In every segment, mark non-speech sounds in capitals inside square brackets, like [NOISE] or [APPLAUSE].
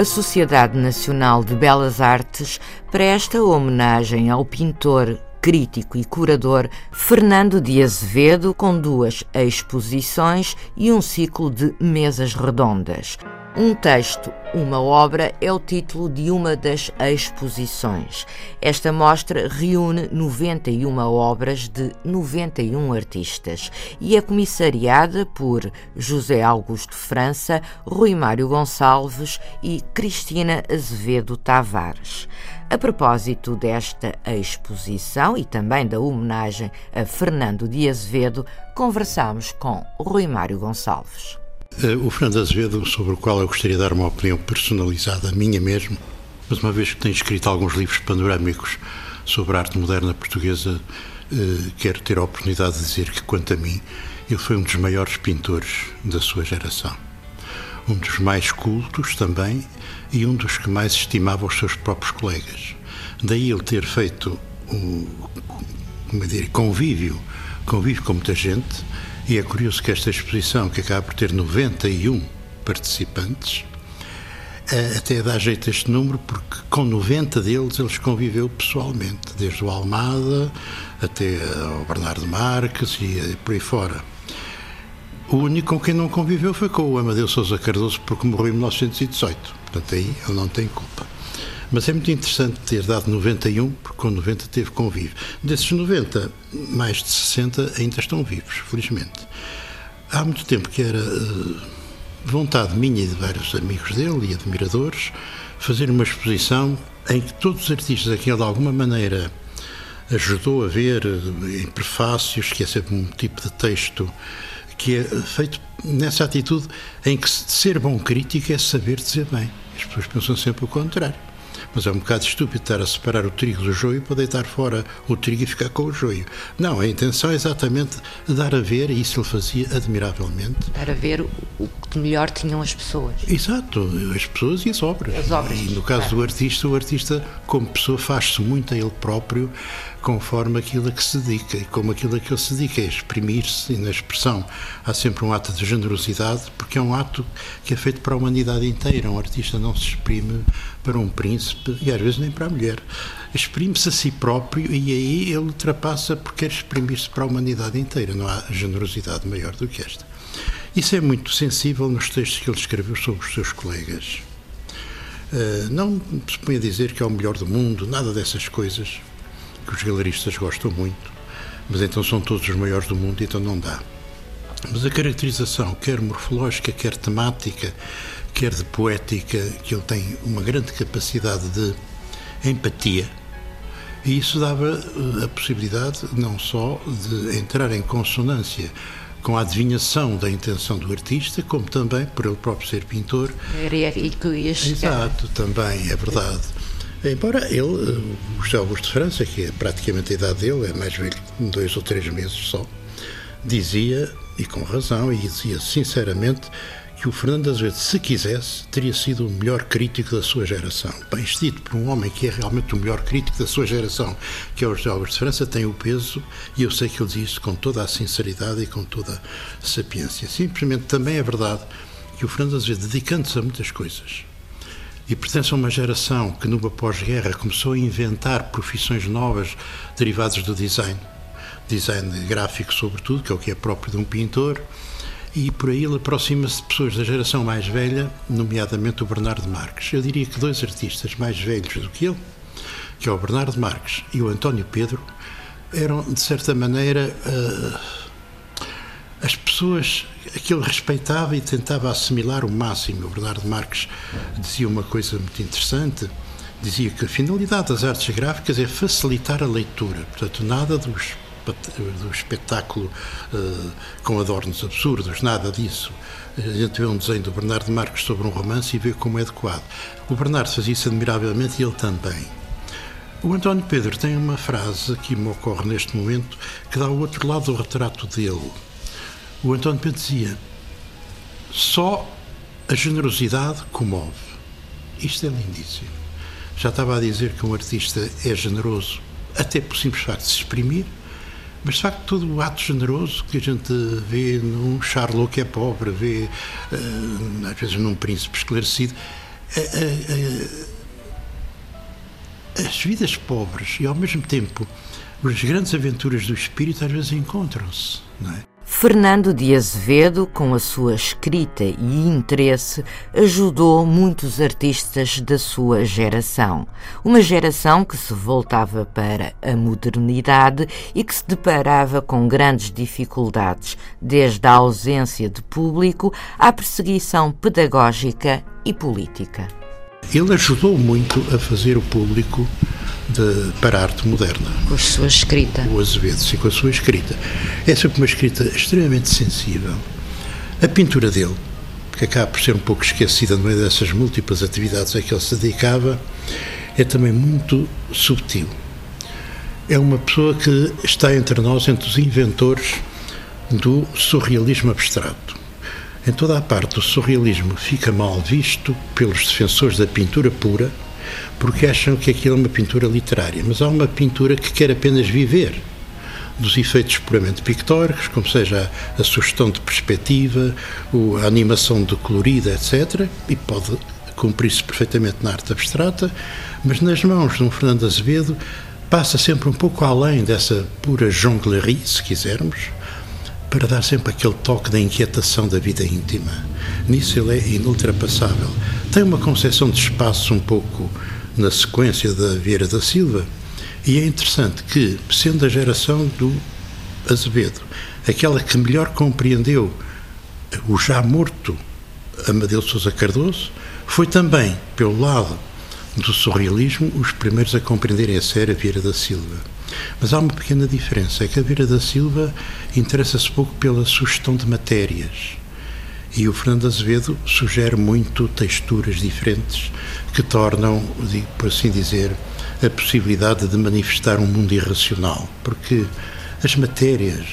A Sociedade Nacional de Belas Artes presta homenagem ao pintor crítico e curador Fernando de Azevedo, com duas exposições e um ciclo de mesas redondas. Um texto, uma obra é o título de uma das exposições. Esta mostra reúne 91 obras de 91 artistas e é comissariada por José Augusto França, Rui Mário Gonçalves e Cristina Azevedo Tavares. A propósito desta exposição e também da homenagem a Fernando de Azevedo, conversamos com Rui Mário Gonçalves. Eh, o Fernando Azevedo, sobre o qual eu gostaria de dar uma opinião personalizada, minha mesmo, mas uma vez que tenho escrito alguns livros panorâmicos sobre a arte moderna portuguesa, eh, quero ter a oportunidade de dizer que, quanto a mim, ele foi um dos maiores pintores da sua geração. Um dos mais cultos também e um dos que mais estimava os seus próprios colegas. Daí ele ter feito um como dizer, convívio, convívio com muita gente, e é curioso que esta exposição, que acaba por ter 91 participantes, eh, até dá jeito a este número, porque com 90 deles eles conviveu pessoalmente, desde o Almada até o Bernardo Marques e por aí fora. O único com quem não conviveu foi com o Amadeu Sousa Cardoso, porque morreu em 1918. Portanto, aí ele não tem culpa. Mas é muito interessante ter dado 91, porque com 90 teve convívio. Desses 90, mais de 60 ainda estão vivos, felizmente. Há muito tempo que era uh, vontade minha e de vários amigos dele e admiradores fazer uma exposição em que todos os artistas a quem ele de alguma maneira ajudou a ver eh, em prefácios, que é sempre um tipo de texto que é feito nessa atitude em que ser bom crítico é saber dizer bem. As pessoas pensam sempre o contrário. Mas é um bocado estúpido estar a separar o trigo do joio para deitar fora o trigo e ficar com o joio. Não, a intenção é exatamente dar a ver, e isso ele fazia admiravelmente. Dar a ver o que melhor tinham as pessoas. Exato, as pessoas e as obras. As obras. E no caso claro. do artista, o artista, como pessoa, faz-se muito a ele próprio conforme aquilo a que se dedica e como aquilo a que ele se dedica é exprimir-se e na expressão há sempre um ato de generosidade porque é um ato que é feito para a humanidade inteira um artista não se exprime para um príncipe e às vezes nem para a mulher exprime-se a si próprio e aí ele ultrapassa porque quer exprimir-se para a humanidade inteira não há generosidade maior do que esta isso é muito sensível nos textos que ele escreveu sobre os seus colegas. Uh, não se põe a dizer que é o melhor do mundo, nada dessas coisas que os galeristas gostam muito, mas então são todos os maiores do mundo, então não dá. Mas a caracterização, quer morfológica, quer temática, quer de poética, que ele tem uma grande capacidade de empatia, e isso dava eh, a possibilidade não só de entrar em consonância com a adivinhação da intenção do artista, como também, por ele próprio ser pintor. Era aí que eu ia chegar. Exato, também, é verdade. Embora ele, o José Augusto de França, que é praticamente a idade dele, é mais velho, dois ou três meses só, dizia, e com razão, e dizia sinceramente, que o Fernando Azevedo, se quisesse, teria sido o melhor crítico da sua geração. Bem, dito por um homem que é realmente o melhor crítico da sua geração, que é o José Augusto de França, tem o peso, e eu sei que ele diz isso com toda a sinceridade e com toda a sapiência. Simplesmente também é verdade que o Fernando Azevedo, dedicando-se a muitas coisas, e pertence a uma geração que, numa pós-guerra, começou a inventar profissões novas derivadas do design. Design gráfico, sobretudo, que é o que é próprio de um pintor, e por aí ele aproxima-se de pessoas da geração mais velha, nomeadamente o Bernardo Marques. Eu diria que dois artistas mais velhos do que ele, que é o Bernardo Marques e o António Pedro, eram, de certa maneira, uh, as pessoas que ele respeitava e tentava assimilar o máximo. O Bernardo Marques dizia uma coisa muito interessante, dizia que a finalidade das artes gráficas é facilitar a leitura, portanto nada dos do espetáculo uh, com adornos absurdos, nada disso. A gente vê um desenho do Bernardo Marques sobre um romance e vê como é adequado. O Bernardo fazia isso admiravelmente e ele também. O António Pedro tem uma frase que me ocorre neste momento que dá o outro lado do retrato dele. O António Pedro dizia: só a generosidade comove. Isto é lindíssimo. Já estava a dizer que um artista é generoso até por simples facto de se exprimir, mas de facto todo o ato generoso que a gente vê num Charlot que é pobre, vê uh, às vezes num príncipe esclarecido, uh, uh, as vidas pobres e ao mesmo tempo as grandes aventuras do espírito às vezes encontram-se, não é? Fernando de Azevedo, com a sua escrita e interesse, ajudou muitos artistas da sua geração. Uma geração que se voltava para a modernidade e que se deparava com grandes dificuldades, desde a ausência de público à perseguição pedagógica e política. Ele ajudou muito a fazer o público de, para a arte moderna. Com a sua escrita. O Azevedo, sim, com a sua escrita. É sempre uma escrita extremamente sensível. A pintura dele, que acaba por ser um pouco esquecida no meio dessas múltiplas atividades a que ele se dedicava, é também muito subtil. É uma pessoa que está entre nós, entre os inventores do surrealismo abstrato. Em toda a parte, o surrealismo fica mal visto pelos defensores da pintura pura, porque acham que aquilo é uma pintura literária, mas há uma pintura que quer apenas viver dos efeitos puramente pictóricos, como seja a, a sugestão de perspectiva, a animação de colorida, etc., e pode cumprir-se perfeitamente na arte abstrata, mas nas mãos de um Fernando Azevedo passa sempre um pouco além dessa pura jonglerie, se quisermos, para dar sempre aquele toque da inquietação da vida íntima. Nisso ele é inultrapassável. Tem uma concepção de espaço um pouco na sequência da Vieira da Silva, e é interessante que, sendo a geração do Azevedo aquela que melhor compreendeu o já morto Amadeu Sousa Cardoso, foi também, pelo lado do surrealismo, os primeiros a compreenderem a sério a Vieira da Silva. Mas há uma pequena diferença, é que a Vieira da Silva interessa-se pouco pela sugestão de matérias. E o Fernando Azevedo sugere muito texturas diferentes que tornam, por assim dizer, a possibilidade de manifestar um mundo irracional. Porque as matérias,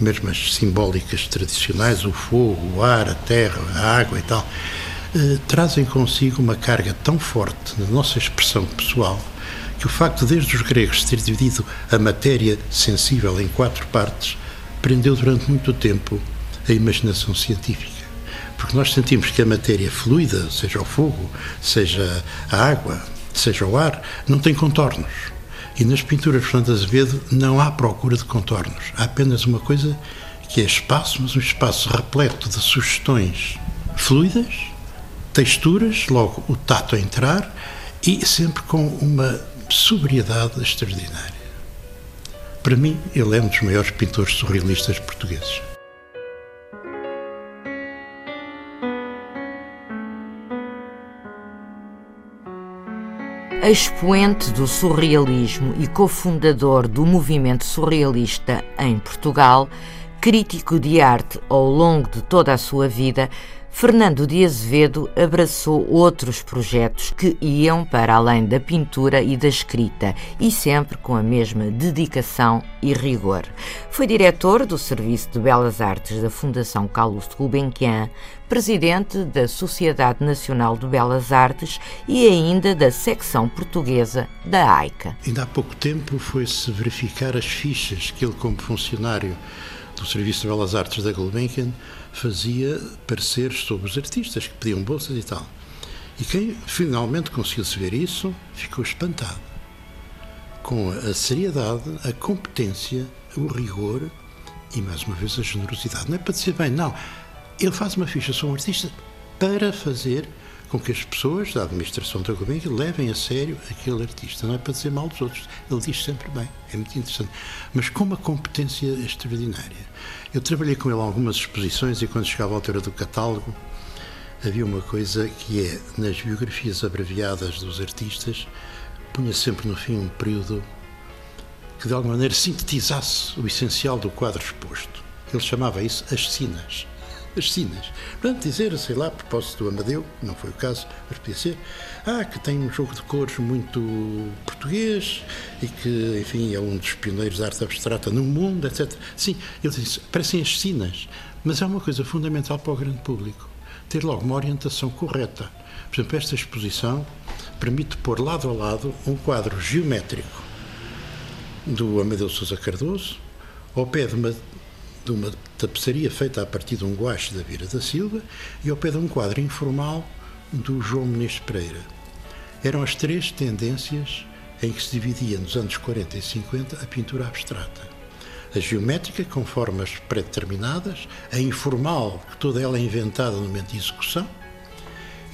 mesmo as simbólicas tradicionais, o fogo, o ar, a terra, a água e tal, eh, trazem consigo uma carga tão forte na nossa expressão pessoal que o facto desde os gregos ter dividido a matéria sensível em quatro partes prendeu durante muito tempo a imaginação científica. Porque nós sentimos que a matéria fluida, seja o fogo, seja a água, seja o ar, não tem contornos. E nas pinturas de Fernando Azevedo não há procura de contornos. Há apenas uma coisa que é espaço, mas um espaço repleto de sugestões fluidas, texturas, logo o tato a entrar e sempre com uma sobriedade extraordinária. Para mim, ele é um dos maiores pintores surrealistas portugueses. Expoente do surrealismo e cofundador do movimento surrealista em Portugal, crítico de arte ao longo de toda a sua vida, Fernando de Azevedo abraçou outros projetos que iam para além da pintura e da escrita e sempre com a mesma dedicação e rigor. Foi diretor do Serviço de Belas Artes da Fundação Carlos Gulbenkian, presidente da Sociedade Nacional de Belas Artes e ainda da secção portuguesa da AICA. Ainda há pouco tempo foi-se verificar as fichas que ele, como funcionário do Serviço de Belas Artes da Gulbenkian, fazia pareceres sobre os artistas que pediam bolsas e tal. E quem finalmente conseguiu-se ver isso ficou espantado com a seriedade, a competência, o rigor e, mais uma vez, a generosidade. Não é para dizer bem, não. Ele faz uma ficha, sou um artista, para fazer com que as pessoas da administração da Gulbenkian levem a sério aquele artista. Não é para dizer mal dos outros. Ele diz sempre bem. É muito interessante. Mas com uma competência extraordinária. Eu trabalhei com ele algumas exposições e quando chegava à altura do catálogo havia uma coisa que é, nas biografias abreviadas dos artistas, punha sempre no fim um período que de alguma maneira sintetizasse o essencial do quadro exposto. Ele chamava isso as sinas. As sinas. Portanto, dizer, sei lá, a propósito do Amadeu, não foi o caso, mas podia ser, ah, que tem um jogo de cores muito português e que, enfim, é um dos pioneiros da arte abstrata no mundo, etc. Sim, ele disse, parecem as sinas, mas é uma coisa fundamental para o grande público, ter logo uma orientação correta. Por exemplo, esta exposição permite pôr lado a lado um quadro geométrico do Amadeu Sousa Cardoso, ao pé de uma, de uma tapeçaria feita a partir de um guache da Vira da Silva e ao pé de um quadro informal do João Menezes Pereira. Eram as três tendências em que se dividia nos anos 40 e 50 a pintura abstrata. A geométrica, com formas predeterminadas, a informal, que toda ela é inventada no momento de execução,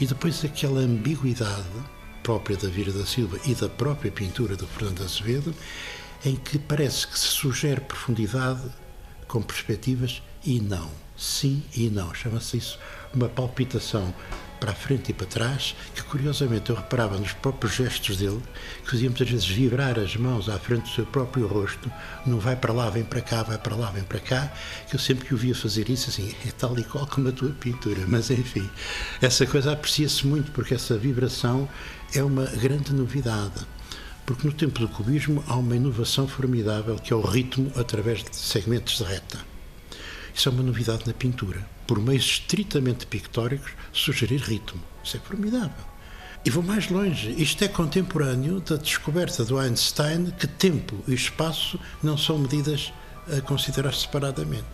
e depois aquela ambiguidade própria da Vira da Silva e da própria pintura do Fernando Azevedo, em que parece que se sugere profundidade com perspectivas e não. Sim e não. Chama-se isso uma palpitação para a frente e para trás, que curiosamente eu reparava nos próprios gestos dele, que fazia muitas vezes vibrar as mãos à frente do seu próprio rosto, não vai para lá, vem para cá, vai para lá, vem para cá, que eu sempre que o via fazer isso, assim, [LAUGHS] é tal e qual como a tua pintura, mas enfim, essa coisa aprecia-se muito, porque essa vibração é uma grande novidade. Porque no tempo do cubismo há uma inovação formidável que é o ritmo através de segmentos de reta. Isso é uma novidade na pintura. Por meios estritamente pictóricos, sugerir ritmo. Isso é formidável. E vou mais longe. Isto é contemporâneo da descoberta do Einstein que tempo e espaço não são medidas a considerar separadamente.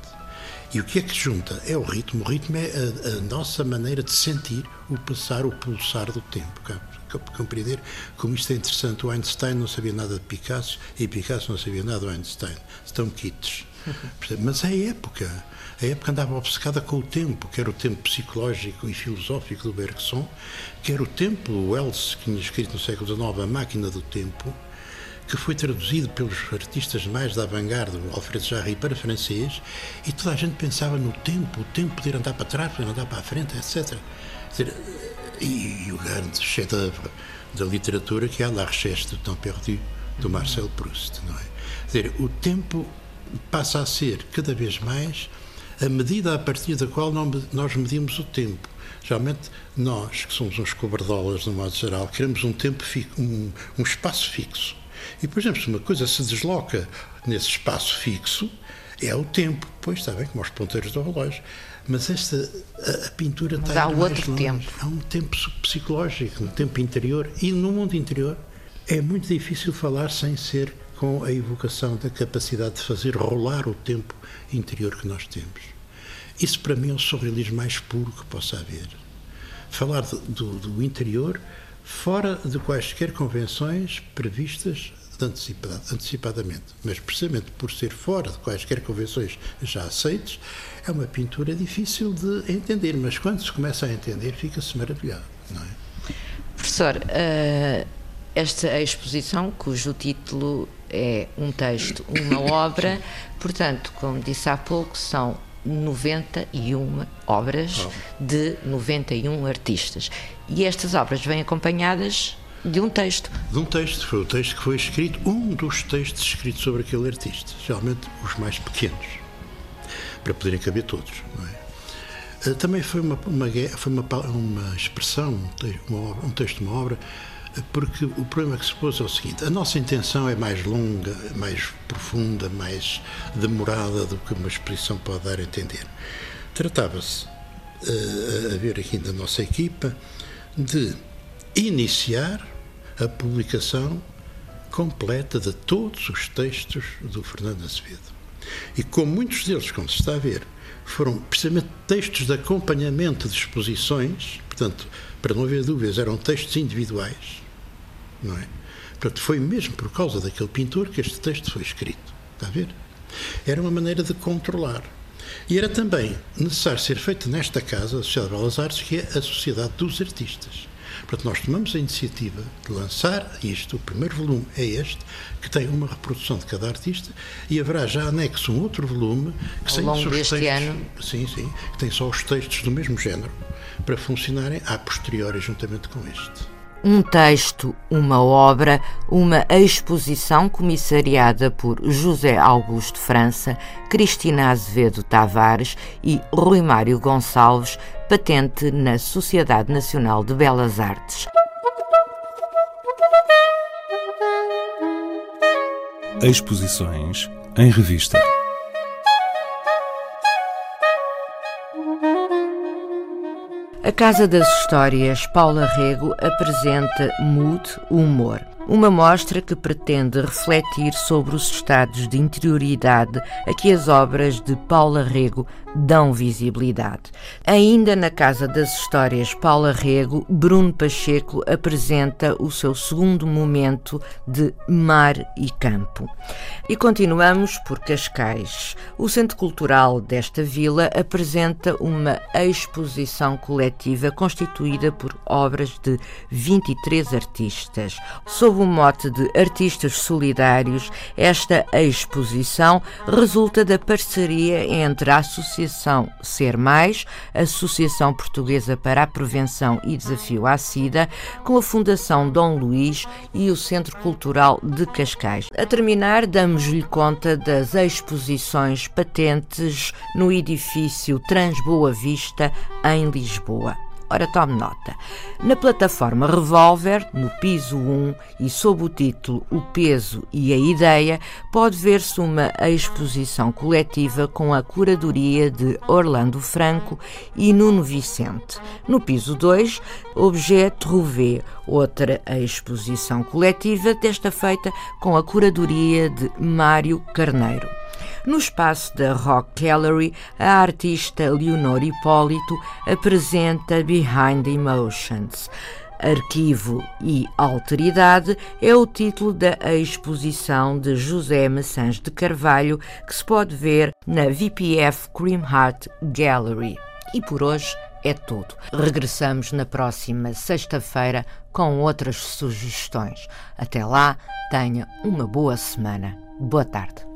E o que é que junta? É o ritmo. O ritmo é a, a nossa maneira de sentir o passar, o pulsar do tempo compreender como isto é interessante. O Einstein não sabia nada de Picasso e Picasso não sabia nada do Einstein. Estão quites. [LAUGHS] Mas é a época. A época andava obcecada com o tempo, que era o tempo psicológico e filosófico do Bergson, que era o tempo, o Wells, que tinha escrito no século XIX, A Máquina do Tempo, que foi traduzido pelos artistas mais da vanguarda, Alfred Jarry, para francês, e toda a gente pensava no tempo, o tempo poder andar para trás, poder andar para a frente, etc. Dizer, e, o grande chef-d'œuvre da literatura que é La Recherche du Temps Perdu, do Marcel Proust, não é? Quer dizer, o tempo passa a ser cada vez mais a medida a partir da qual nós medimos o tempo. Geralmente, nós, que somos uns cobardolas, no modo geral, queremos um tempo um, um espaço fixo. E, por exemplo, se uma coisa se desloca nesse espaço fixo, é o tempo. Pois está bem, como os ponteiros do relógio. Mas esta a, a pintura Mas está há outro longe. tempo. Há um tempo psicológico, um tempo interior. E no mundo interior é muito difícil falar sem ser com a evocação da capacidade de fazer rolar o tempo interior que nós temos. Isso para mim é o surrealismo mais puro que possa haver. Falar do, do, do interior fora de quaisquer convenções previstas antecipadamente, mas precisamente por ser fora de quaisquer convenções já aceites, é uma pintura difícil de entender, mas quando se começa a entender, fica-se maravilhado, não é? Professor, uh, esta exposição, cujo título é um texto, uma [COUGHS] obra, portanto, como disse há pouco, são 91 obras de 91 artistas. E estas obras vêm acompanhadas de um texto. De um texto, foi o texto que foi escrito, um dos textos escritos sobre aquele artista, geralmente os mais pequenos, para poderem caber todos, não é? Eh, também foi uma, uma, foi uma, uma expressão, um texto, uma obra, eh, porque o problema que se pôs é o seguinte: a nossa intenção é mais longa, mais profunda, mais demorada do que uma exposição pode dar a entender. Tratava-se, eh, a ver aqui da nossa equipa, de iniciar a publicação completa de todos os textos do Fernando Azevedo. E como muitos deles, como se está a ver, foram precisamente textos de acompanhamento de exposições, portanto, para não haver dúvidas, eram textos individuais, não é? Portanto, foi mesmo por causa daquele pintor que este texto foi escrito, está a ver? Era uma maneira de controlar. E era também necessário ser feito nesta casa, a Sociedade de Belas Artes, que é a Sociedade dos Artistas. Portanto, nós tomamos a iniciativa de lançar isto, o primeiro volume é este, que tem uma reprodução de cada artista, e haverá já anexo um outro volume que Ao longo deste textos, ano. Sim, sim, que tem só os textos do mesmo género, para funcionarem a posteriori juntamente com este. Um texto, uma obra, uma exposição comissariada por José Augusto França, Cristina Azevedo Tavares e Rui Mário Gonçalves, patente na Sociedade Nacional de Belas Artes. Exposições em revista. A Casa das Histórias Paula Rego apresenta Mood Humor uma mostra que pretende refletir sobre os estados de interioridade a que as obras de Paula Rego dão visibilidade. Ainda na Casa das Histórias Paula Rego, Bruno Pacheco apresenta o seu segundo momento de mar e campo. E continuamos por Cascais. O Centro Cultural desta vila apresenta uma exposição coletiva constituída por obras de 23 artistas. Sob sob o mote de Artistas Solidários, esta exposição resulta da parceria entre a Associação Ser Mais, Associação Portuguesa para a Prevenção e Desafio à SIDA, com a Fundação Dom Luís e o Centro Cultural de Cascais. A terminar, damos-lhe conta das exposições patentes no edifício Transboa Vista, em Lisboa. Ora, tome nota. Na plataforma Revolver, no piso 1 e sob o título O Peso e a Ideia, pode ver-se uma exposição coletiva com a curadoria de Orlando Franco e Nuno Vicente. No piso 2, Objet Trouvé, outra exposição coletiva, desta feita com a curadoria de Mário Carneiro. No espaço da Rock Gallery, a artista Leonor Hipólito apresenta Behind Emotions. Arquivo e Alteridade é o título da exposição de José Maçãs de Carvalho que se pode ver na VPF Cream Heart Gallery. E por hoje é tudo. Regressamos na próxima sexta-feira com outras sugestões. Até lá, tenha uma boa semana. Boa tarde.